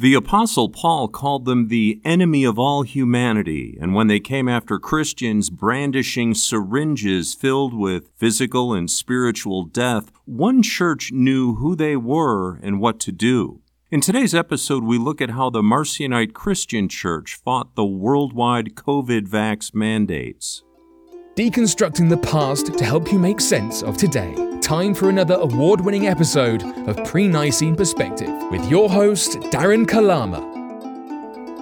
The Apostle Paul called them the enemy of all humanity, and when they came after Christians brandishing syringes filled with physical and spiritual death, one church knew who they were and what to do. In today's episode, we look at how the Marcionite Christian Church fought the worldwide COVID vax mandates. Deconstructing the past to help you make sense of today. Time for another award winning episode of Pre Nicene Perspective with your host, Darren Kalama.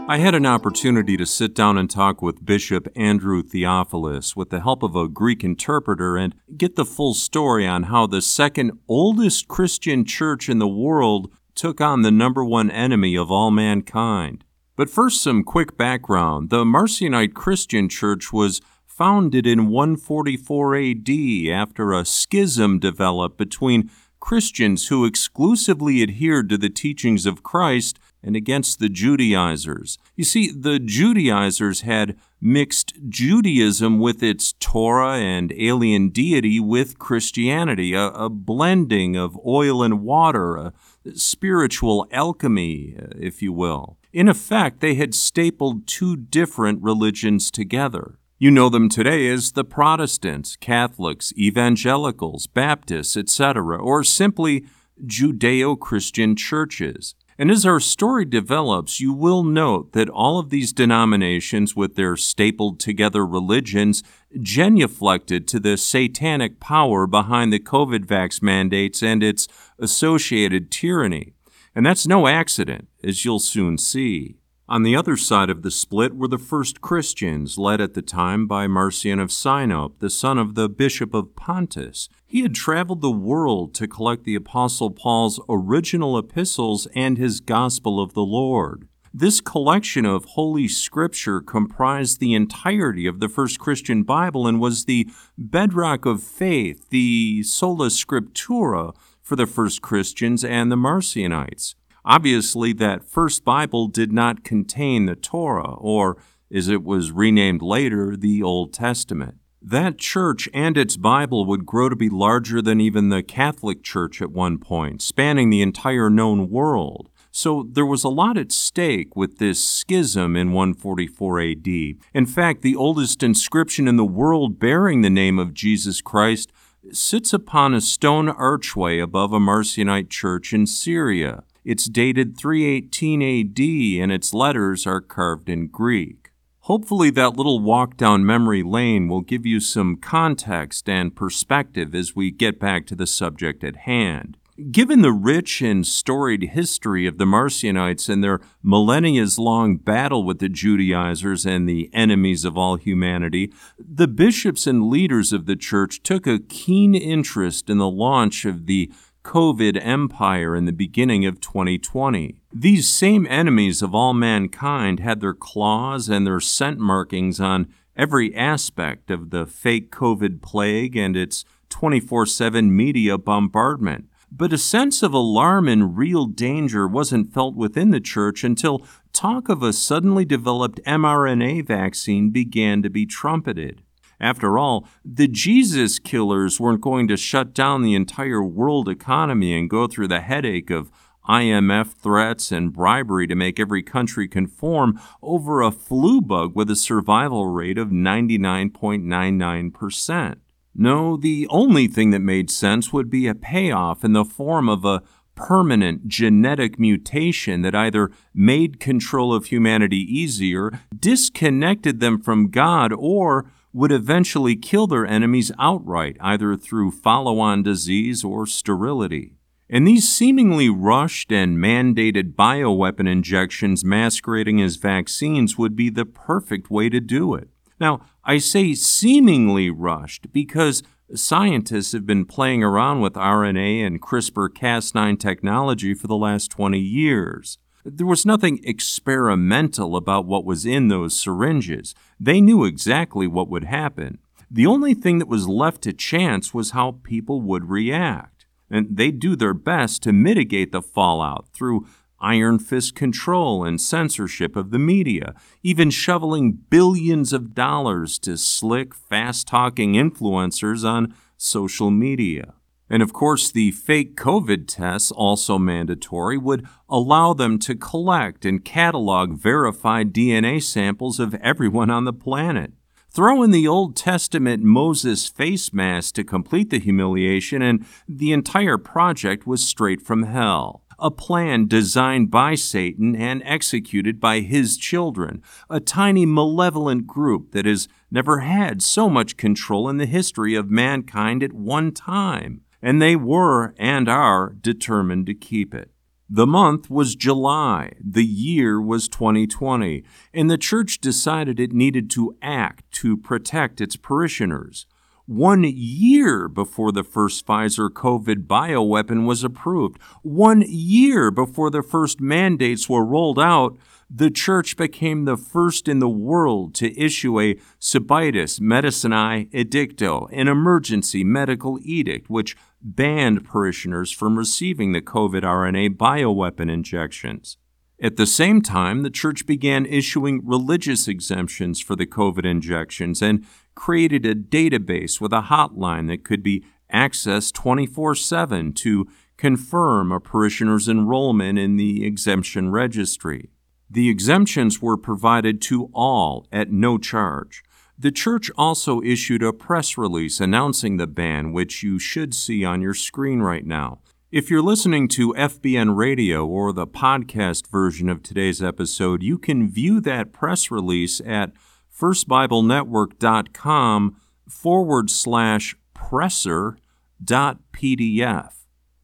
I had an opportunity to sit down and talk with Bishop Andrew Theophilus with the help of a Greek interpreter and get the full story on how the second oldest Christian church in the world took on the number one enemy of all mankind. But first, some quick background. The Marcionite Christian Church was founded in 144 AD after a schism developed between Christians who exclusively adhered to the teachings of Christ and against the Judaizers. You see, the Judaizers had mixed Judaism with its Torah and alien deity with Christianity, a, a blending of oil and water, a spiritual alchemy, if you will. In effect, they had stapled two different religions together. You know them today as the Protestants, Catholics, Evangelicals, Baptists, etc., or simply Judeo Christian churches. And as our story develops, you will note that all of these denominations, with their stapled together religions, genuflected to the satanic power behind the COVID vax mandates and its associated tyranny. And that's no accident, as you'll soon see. On the other side of the split were the first Christians, led at the time by Marcion of Sinope, the son of the Bishop of Pontus. He had traveled the world to collect the Apostle Paul's original epistles and his Gospel of the Lord. This collection of Holy Scripture comprised the entirety of the first Christian Bible and was the bedrock of faith, the sola scriptura for the first Christians and the Marcionites. Obviously, that first Bible did not contain the Torah, or, as it was renamed later, the Old Testament. That church and its Bible would grow to be larger than even the Catholic Church at one point, spanning the entire known world. So there was a lot at stake with this schism in 144 AD. In fact, the oldest inscription in the world bearing the name of Jesus Christ sits upon a stone archway above a Marcionite church in Syria. It's dated 318 AD and its letters are carved in Greek. Hopefully, that little walk down memory lane will give you some context and perspective as we get back to the subject at hand. Given the rich and storied history of the Marcionites and their millennia long battle with the Judaizers and the enemies of all humanity, the bishops and leaders of the church took a keen interest in the launch of the COVID empire in the beginning of 2020. These same enemies of all mankind had their claws and their scent markings on every aspect of the fake COVID plague and its 24 7 media bombardment. But a sense of alarm and real danger wasn't felt within the church until talk of a suddenly developed mRNA vaccine began to be trumpeted. After all, the Jesus killers weren't going to shut down the entire world economy and go through the headache of IMF threats and bribery to make every country conform over a flu bug with a survival rate of 99.99%. No, the only thing that made sense would be a payoff in the form of a permanent genetic mutation that either made control of humanity easier, disconnected them from God, or would eventually kill their enemies outright, either through follow on disease or sterility. And these seemingly rushed and mandated bioweapon injections masquerading as vaccines would be the perfect way to do it. Now, I say seemingly rushed because scientists have been playing around with RNA and CRISPR Cas9 technology for the last 20 years. There was nothing experimental about what was in those syringes. They knew exactly what would happen. The only thing that was left to chance was how people would react. And they'd do their best to mitigate the fallout through iron fist control and censorship of the media, even shoveling billions of dollars to slick, fast talking influencers on social media. And of course, the fake COVID tests, also mandatory, would allow them to collect and catalog verified DNA samples of everyone on the planet. Throw in the Old Testament Moses face mask to complete the humiliation, and the entire project was straight from hell. A plan designed by Satan and executed by his children, a tiny malevolent group that has never had so much control in the history of mankind at one time and they were and are determined to keep it. The month was July, the year was 2020, and the church decided it needed to act to protect its parishioners. One year before the first Pfizer COVID bioweapon was approved, one year before the first mandates were rolled out, the church became the first in the world to issue a Subitus Medicinae Edicto, an emergency medical edict which banned parishioners from receiving the COVID RNA bioweapon injections. At the same time, the church began issuing religious exemptions for the COVID injections and created a database with a hotline that could be accessed 24 7 to confirm a parishioner's enrollment in the exemption registry. The exemptions were provided to all at no charge. The church also issued a press release announcing the ban, which you should see on your screen right now. If you're listening to FBN Radio or the podcast version of today's episode, you can view that press release at firstbiblenetwork.com forward slash presser dot pdf.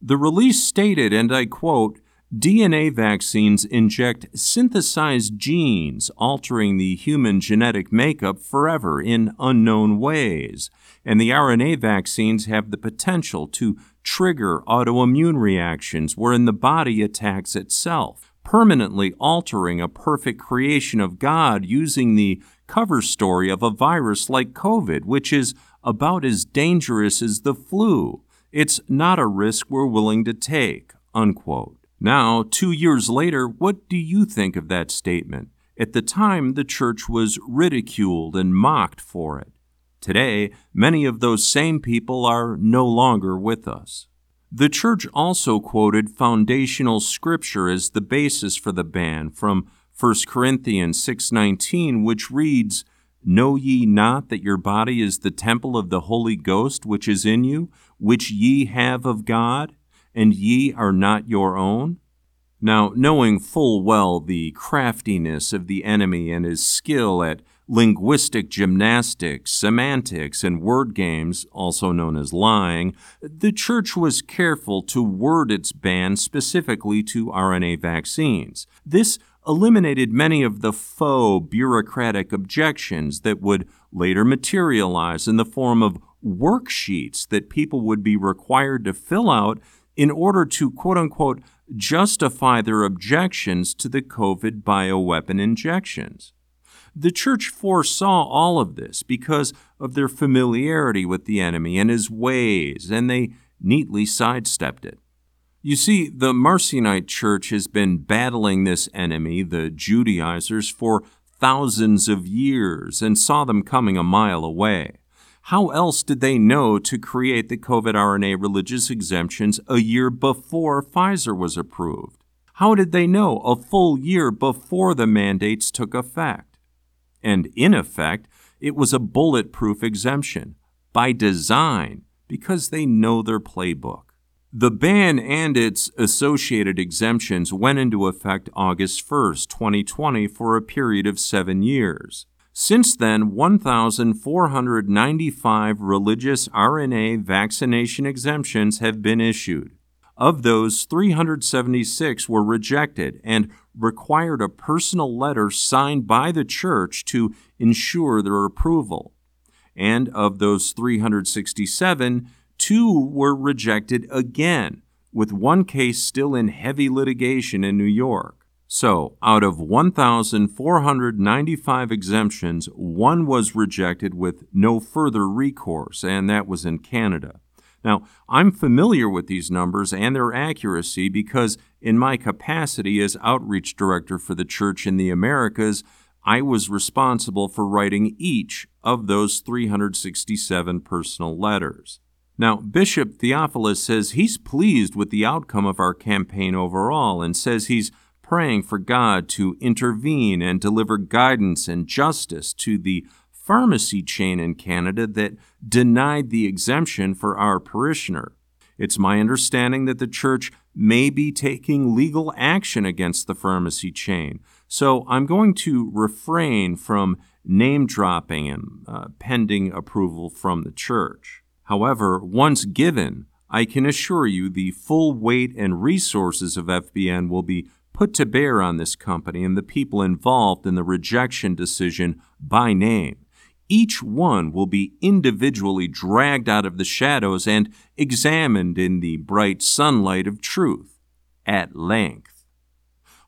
The release stated, and I quote, DNA vaccines inject synthesized genes, altering the human genetic makeup forever in unknown ways. And the RNA vaccines have the potential to trigger autoimmune reactions wherein the body attacks itself, permanently altering a perfect creation of God using the cover story of a virus like COVID, which is about as dangerous as the flu. It's not a risk we're willing to take. Unquote. Now, two years later, what do you think of that statement? At the time, the church was ridiculed and mocked for it. Today, many of those same people are no longer with us. The church also quoted foundational scripture as the basis for the ban from 1 Corinthians 6:19 which reads, "Know ye not that your body is the temple of the Holy Ghost which is in you, which ye have of God, and ye are not your own? Now, knowing full well the craftiness of the enemy and his skill at linguistic gymnastics, semantics, and word games, also known as lying, the church was careful to word its ban specifically to RNA vaccines. This eliminated many of the faux bureaucratic objections that would later materialize in the form of worksheets that people would be required to fill out in order to quote unquote justify their objections to the COVID bioweapon injections. The church foresaw all of this because of their familiarity with the enemy and his ways, and they neatly sidestepped it. You see, the Marcionite church has been battling this enemy, the Judaizers, for thousands of years and saw them coming a mile away. How else did they know to create the COVID RNA religious exemptions a year before Pfizer was approved? How did they know a full year before the mandates took effect? And in effect, it was a bulletproof exemption by design because they know their playbook. The ban and its associated exemptions went into effect August 1, 2020, for a period of seven years. Since then, 1,495 religious RNA vaccination exemptions have been issued. Of those, 376 were rejected and required a personal letter signed by the church to ensure their approval. And of those 367, two were rejected again, with one case still in heavy litigation in New York. So, out of 1,495 exemptions, one was rejected with no further recourse, and that was in Canada. Now, I'm familiar with these numbers and their accuracy because, in my capacity as outreach director for the church in the Americas, I was responsible for writing each of those 367 personal letters. Now, Bishop Theophilus says he's pleased with the outcome of our campaign overall and says he's praying for God to intervene and deliver guidance and justice to the pharmacy chain in Canada that denied the exemption for our parishioner. It's my understanding that the church may be taking legal action against the pharmacy chain. So I'm going to refrain from name dropping and uh, pending approval from the church. However, once given, I can assure you the full weight and resources of FBN will be put to bear on this company and the people involved in the rejection decision by name. Each one will be individually dragged out of the shadows and examined in the bright sunlight of truth at length.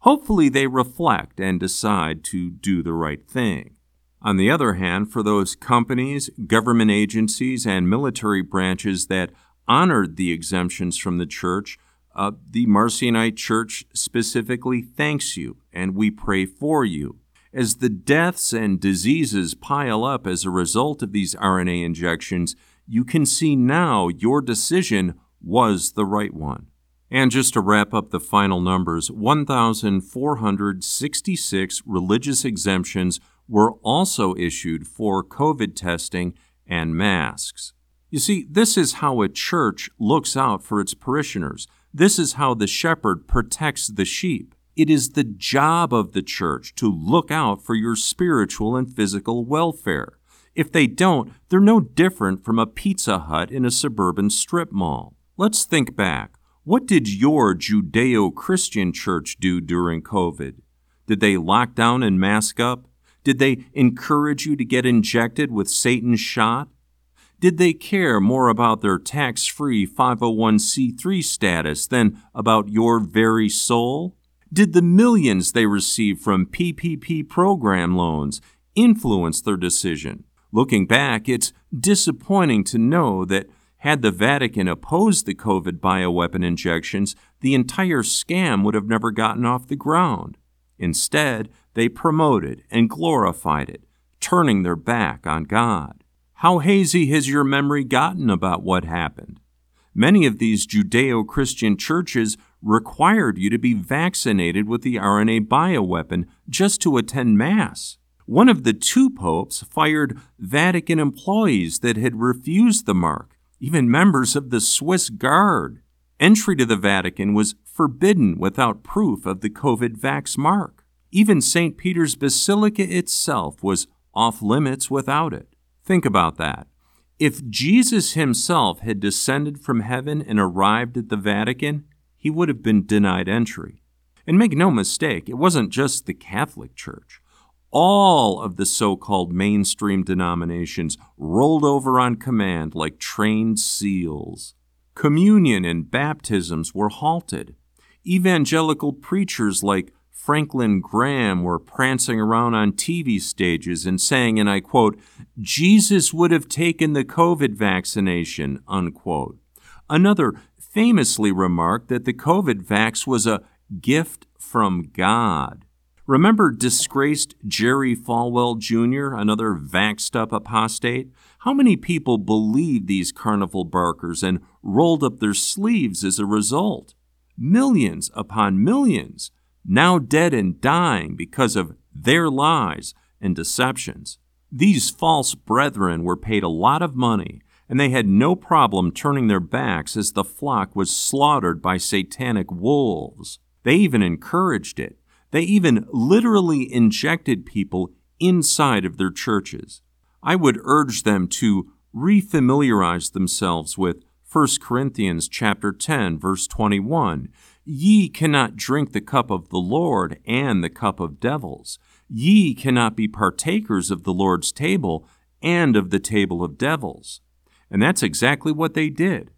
Hopefully, they reflect and decide to do the right thing. On the other hand, for those companies, government agencies, and military branches that honored the exemptions from the church, uh, the Marcionite Church specifically thanks you, and we pray for you. As the deaths and diseases pile up as a result of these RNA injections, you can see now your decision was the right one. And just to wrap up the final numbers, 1,466 religious exemptions were also issued for COVID testing and masks. You see, this is how a church looks out for its parishioners. This is how the shepherd protects the sheep. It is the job of the church to look out for your spiritual and physical welfare. If they don't, they're no different from a Pizza Hut in a suburban strip mall. Let's think back. What did your Judeo Christian church do during COVID? Did they lock down and mask up? Did they encourage you to get injected with Satan's shot? Did they care more about their tax free 501c3 status than about your very soul? Did the millions they received from PPP program loans influence their decision? Looking back, it's disappointing to know that had the Vatican opposed the COVID bioweapon injections, the entire scam would have never gotten off the ground. Instead, they promoted and glorified it, turning their back on God. How hazy has your memory gotten about what happened? Many of these Judeo Christian churches required you to be vaccinated with the RNA bioweapon just to attend Mass. One of the two popes fired Vatican employees that had refused the mark, even members of the Swiss Guard. Entry to the Vatican was forbidden without proof of the COVID vax mark. Even St. Peter's Basilica itself was off limits without it. Think about that. If Jesus himself had descended from heaven and arrived at the Vatican, he would have been denied entry. And make no mistake, it wasn't just the Catholic Church. All of the so called mainstream denominations rolled over on command like trained seals. Communion and baptisms were halted. Evangelical preachers like Franklin Graham were prancing around on TV stages and saying, and I quote, Jesus would have taken the COVID vaccination, unquote. Another famously remarked that the COVID vax was a gift from God. Remember disgraced Jerry Falwell Jr., another vaxxed up apostate? How many people believed these carnival barkers and rolled up their sleeves as a result? Millions upon millions, now dead and dying because of their lies and deceptions. These false brethren were paid a lot of money and they had no problem turning their backs as the flock was slaughtered by satanic wolves. They even encouraged it. They even literally injected people inside of their churches. I would urge them to refamiliarize themselves with 1 Corinthians chapter 10 verse 21. Ye cannot drink the cup of the Lord and the cup of devils. Ye cannot be partakers of the Lord's table and of the table of devils. And that's exactly what they did.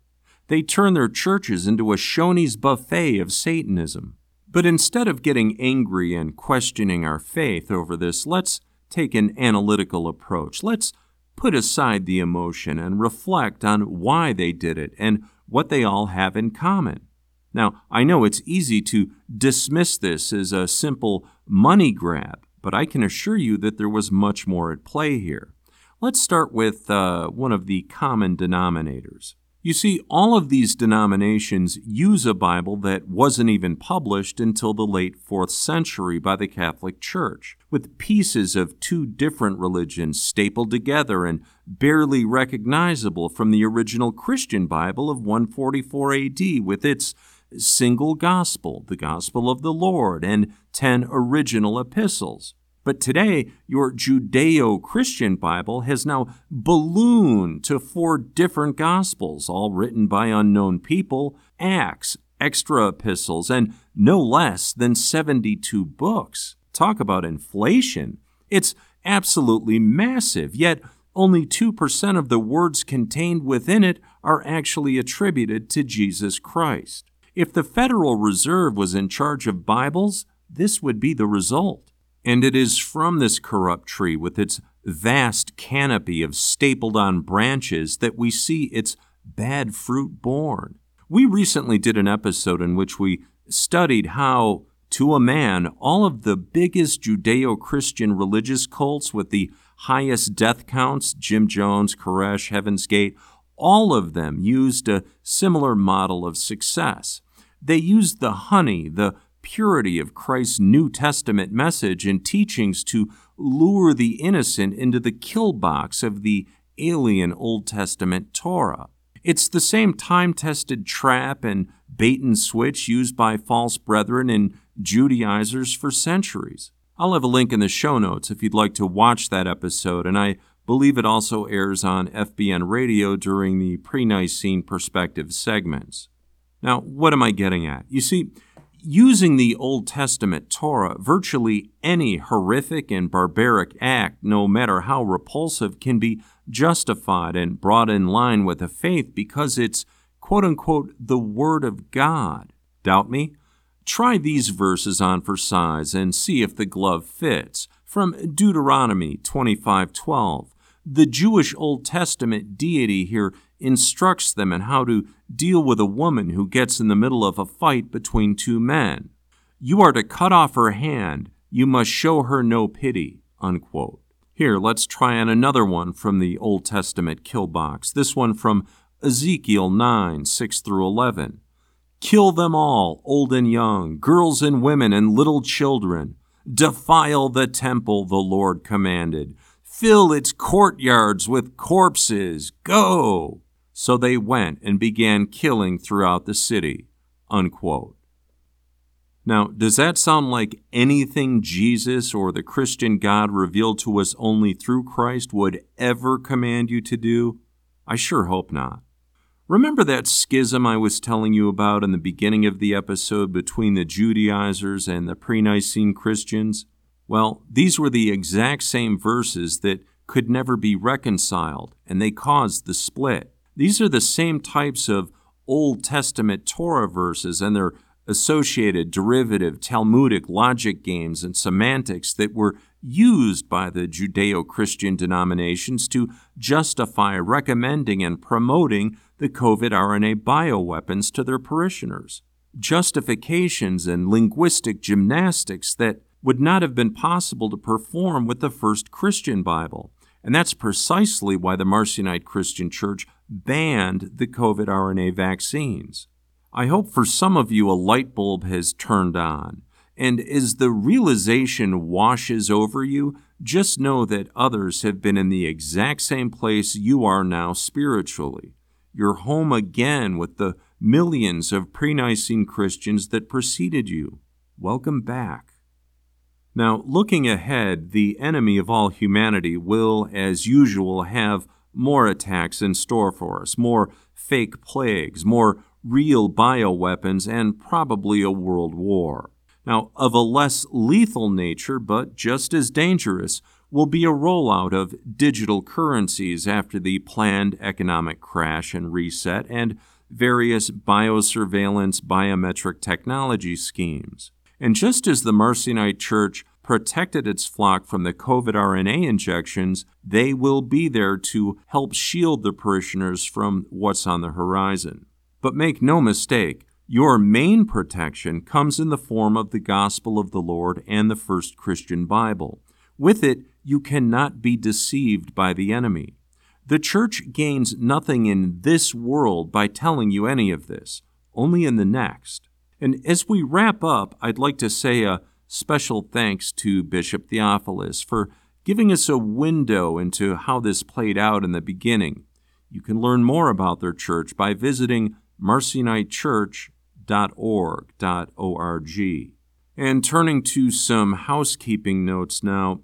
They turned their churches into a Shoney's buffet of Satanism. But instead of getting angry and questioning our faith over this, let's take an analytical approach. Let's put aside the emotion and reflect on why they did it and what they all have in common. Now, I know it's easy to dismiss this as a simple money grab, but I can assure you that there was much more at play here. Let's start with uh, one of the common denominators. You see, all of these denominations use a Bible that wasn't even published until the late 4th century by the Catholic Church, with pieces of two different religions stapled together and barely recognizable from the original Christian Bible of 144 AD with its single gospel, the gospel of the Lord, and 10 original epistles. But today, your Judeo Christian Bible has now ballooned to four different Gospels, all written by unknown people, Acts, extra epistles, and no less than 72 books. Talk about inflation. It's absolutely massive, yet only 2% of the words contained within it are actually attributed to Jesus Christ. If the Federal Reserve was in charge of Bibles, this would be the result. And it is from this corrupt tree, with its vast canopy of stapled on branches, that we see its bad fruit born. We recently did an episode in which we studied how, to a man, all of the biggest Judeo Christian religious cults with the highest death counts Jim Jones, Koresh, Heaven's Gate all of them used a similar model of success. They used the honey, the purity of Christ's New Testament message and teachings to lure the innocent into the kill box of the alien Old Testament Torah. It's the same time tested trap and bait and switch used by false brethren and Judaizers for centuries. I'll have a link in the show notes if you'd like to watch that episode, and I believe it also airs on FBN radio during the pre Nicene perspective segments. Now, what am I getting at? You see, using the Old Testament Torah, virtually any horrific and barbaric act, no matter how repulsive, can be justified and brought in line with the faith because it's quote unquote the Word of God. Doubt me? Try these verses on for size and see if the glove fits. From Deuteronomy 25:12. The Jewish Old Testament deity here instructs them in how to deal with a woman who gets in the middle of a fight between two men. You are to cut off her hand. You must show her no pity. Unquote. Here, let's try on another one from the Old Testament kill box. This one from Ezekiel 9 6 through 11. Kill them all, old and young, girls and women and little children. Defile the temple, the Lord commanded. Fill its courtyards with corpses. Go! So they went and began killing throughout the city. Unquote. Now, does that sound like anything Jesus or the Christian God revealed to us only through Christ would ever command you to do? I sure hope not. Remember that schism I was telling you about in the beginning of the episode between the Judaizers and the pre Nicene Christians? Well, these were the exact same verses that could never be reconciled, and they caused the split. These are the same types of Old Testament Torah verses and their associated derivative Talmudic logic games and semantics that were used by the Judeo Christian denominations to justify recommending and promoting the COVID RNA bioweapons to their parishioners. Justifications and linguistic gymnastics that would not have been possible to perform with the first Christian Bible. And that's precisely why the Marcionite Christian Church banned the COVID RNA vaccines. I hope for some of you a light bulb has turned on. And as the realization washes over you, just know that others have been in the exact same place you are now spiritually. You're home again with the millions of pre Nicene Christians that preceded you. Welcome back. Now, looking ahead, the enemy of all humanity will, as usual, have more attacks in store for us, more fake plagues, more real bioweapons, and probably a world war. Now, of a less lethal nature, but just as dangerous, will be a rollout of digital currencies after the planned economic crash and reset and various biosurveillance biometric technology schemes. And just as the Marcionite Church protected its flock from the COVID RNA injections, they will be there to help shield the parishioners from what's on the horizon. But make no mistake, your main protection comes in the form of the gospel of the Lord and the first Christian Bible. With it, you cannot be deceived by the enemy. The church gains nothing in this world by telling you any of this, only in the next. And as we wrap up, I'd like to say a special thanks to Bishop Theophilus for giving us a window into how this played out in the beginning. You can learn more about their church by visiting marcionitechurch.org.org. And turning to some housekeeping notes now,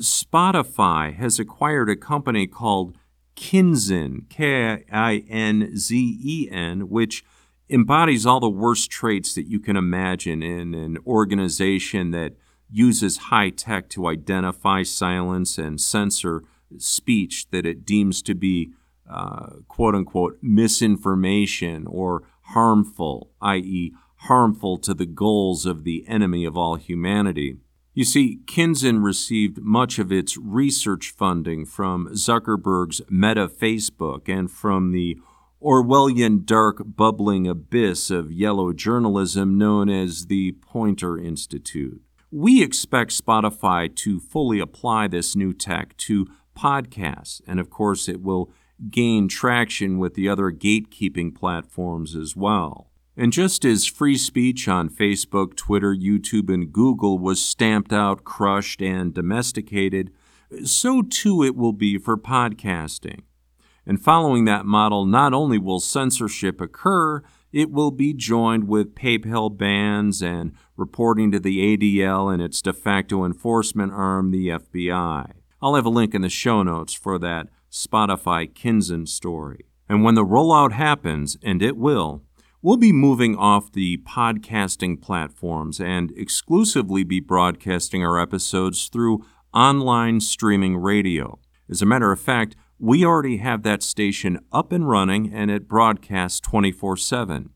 Spotify has acquired a company called Kinzen, K I N Z E N, which embodies all the worst traits that you can imagine in an organization that uses high tech to identify, silence, and censor speech that it deems to be uh, quote unquote misinformation or harmful, i.e., harmful to the goals of the enemy of all humanity. You see, Kinzen received much of its research funding from Zuckerberg's Meta Facebook and from the Orwellian dark bubbling abyss of yellow journalism known as the Poynter Institute. We expect Spotify to fully apply this new tech to podcasts, and of course, it will gain traction with the other gatekeeping platforms as well. And just as free speech on Facebook, Twitter, YouTube, and Google was stamped out, crushed, and domesticated, so too it will be for podcasting. And following that model, not only will censorship occur, it will be joined with PayPal bans and reporting to the ADL and its de facto enforcement arm, the FBI. I'll have a link in the show notes for that Spotify Kinzen story. And when the rollout happens, and it will, we'll be moving off the podcasting platforms and exclusively be broadcasting our episodes through online streaming radio. As a matter of fact, we already have that station up and running and it broadcasts 24 7.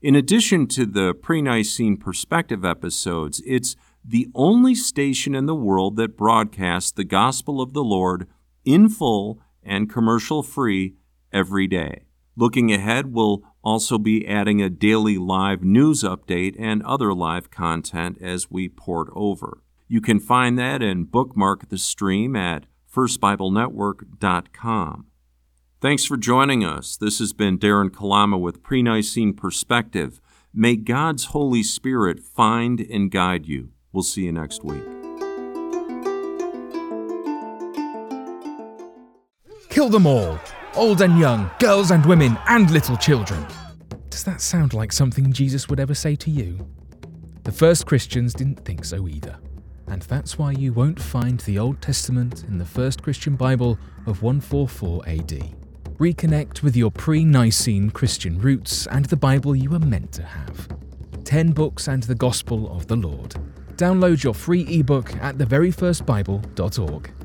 In addition to the pre Nicene Perspective episodes, it's the only station in the world that broadcasts the gospel of the Lord in full and commercial free every day. Looking ahead, we'll also be adding a daily live news update and other live content as we port over. You can find that and bookmark the stream at firstbiblenetwork.com. Thanks for joining us. This has been Darren Kalama with Pre Nicene Perspective. May God's Holy Spirit find and guide you. We'll see you next week. Kill them all, old and young, girls and women, and little children. Does that sound like something Jesus would ever say to you? The first Christians didn't think so either and that's why you won't find the Old Testament in the First Christian Bible of 144 AD. Reconnect with your pre Nicene Christian roots and the Bible you were meant to have. 10 books and the Gospel of the Lord. Download your free ebook at theveryfirstbible.org.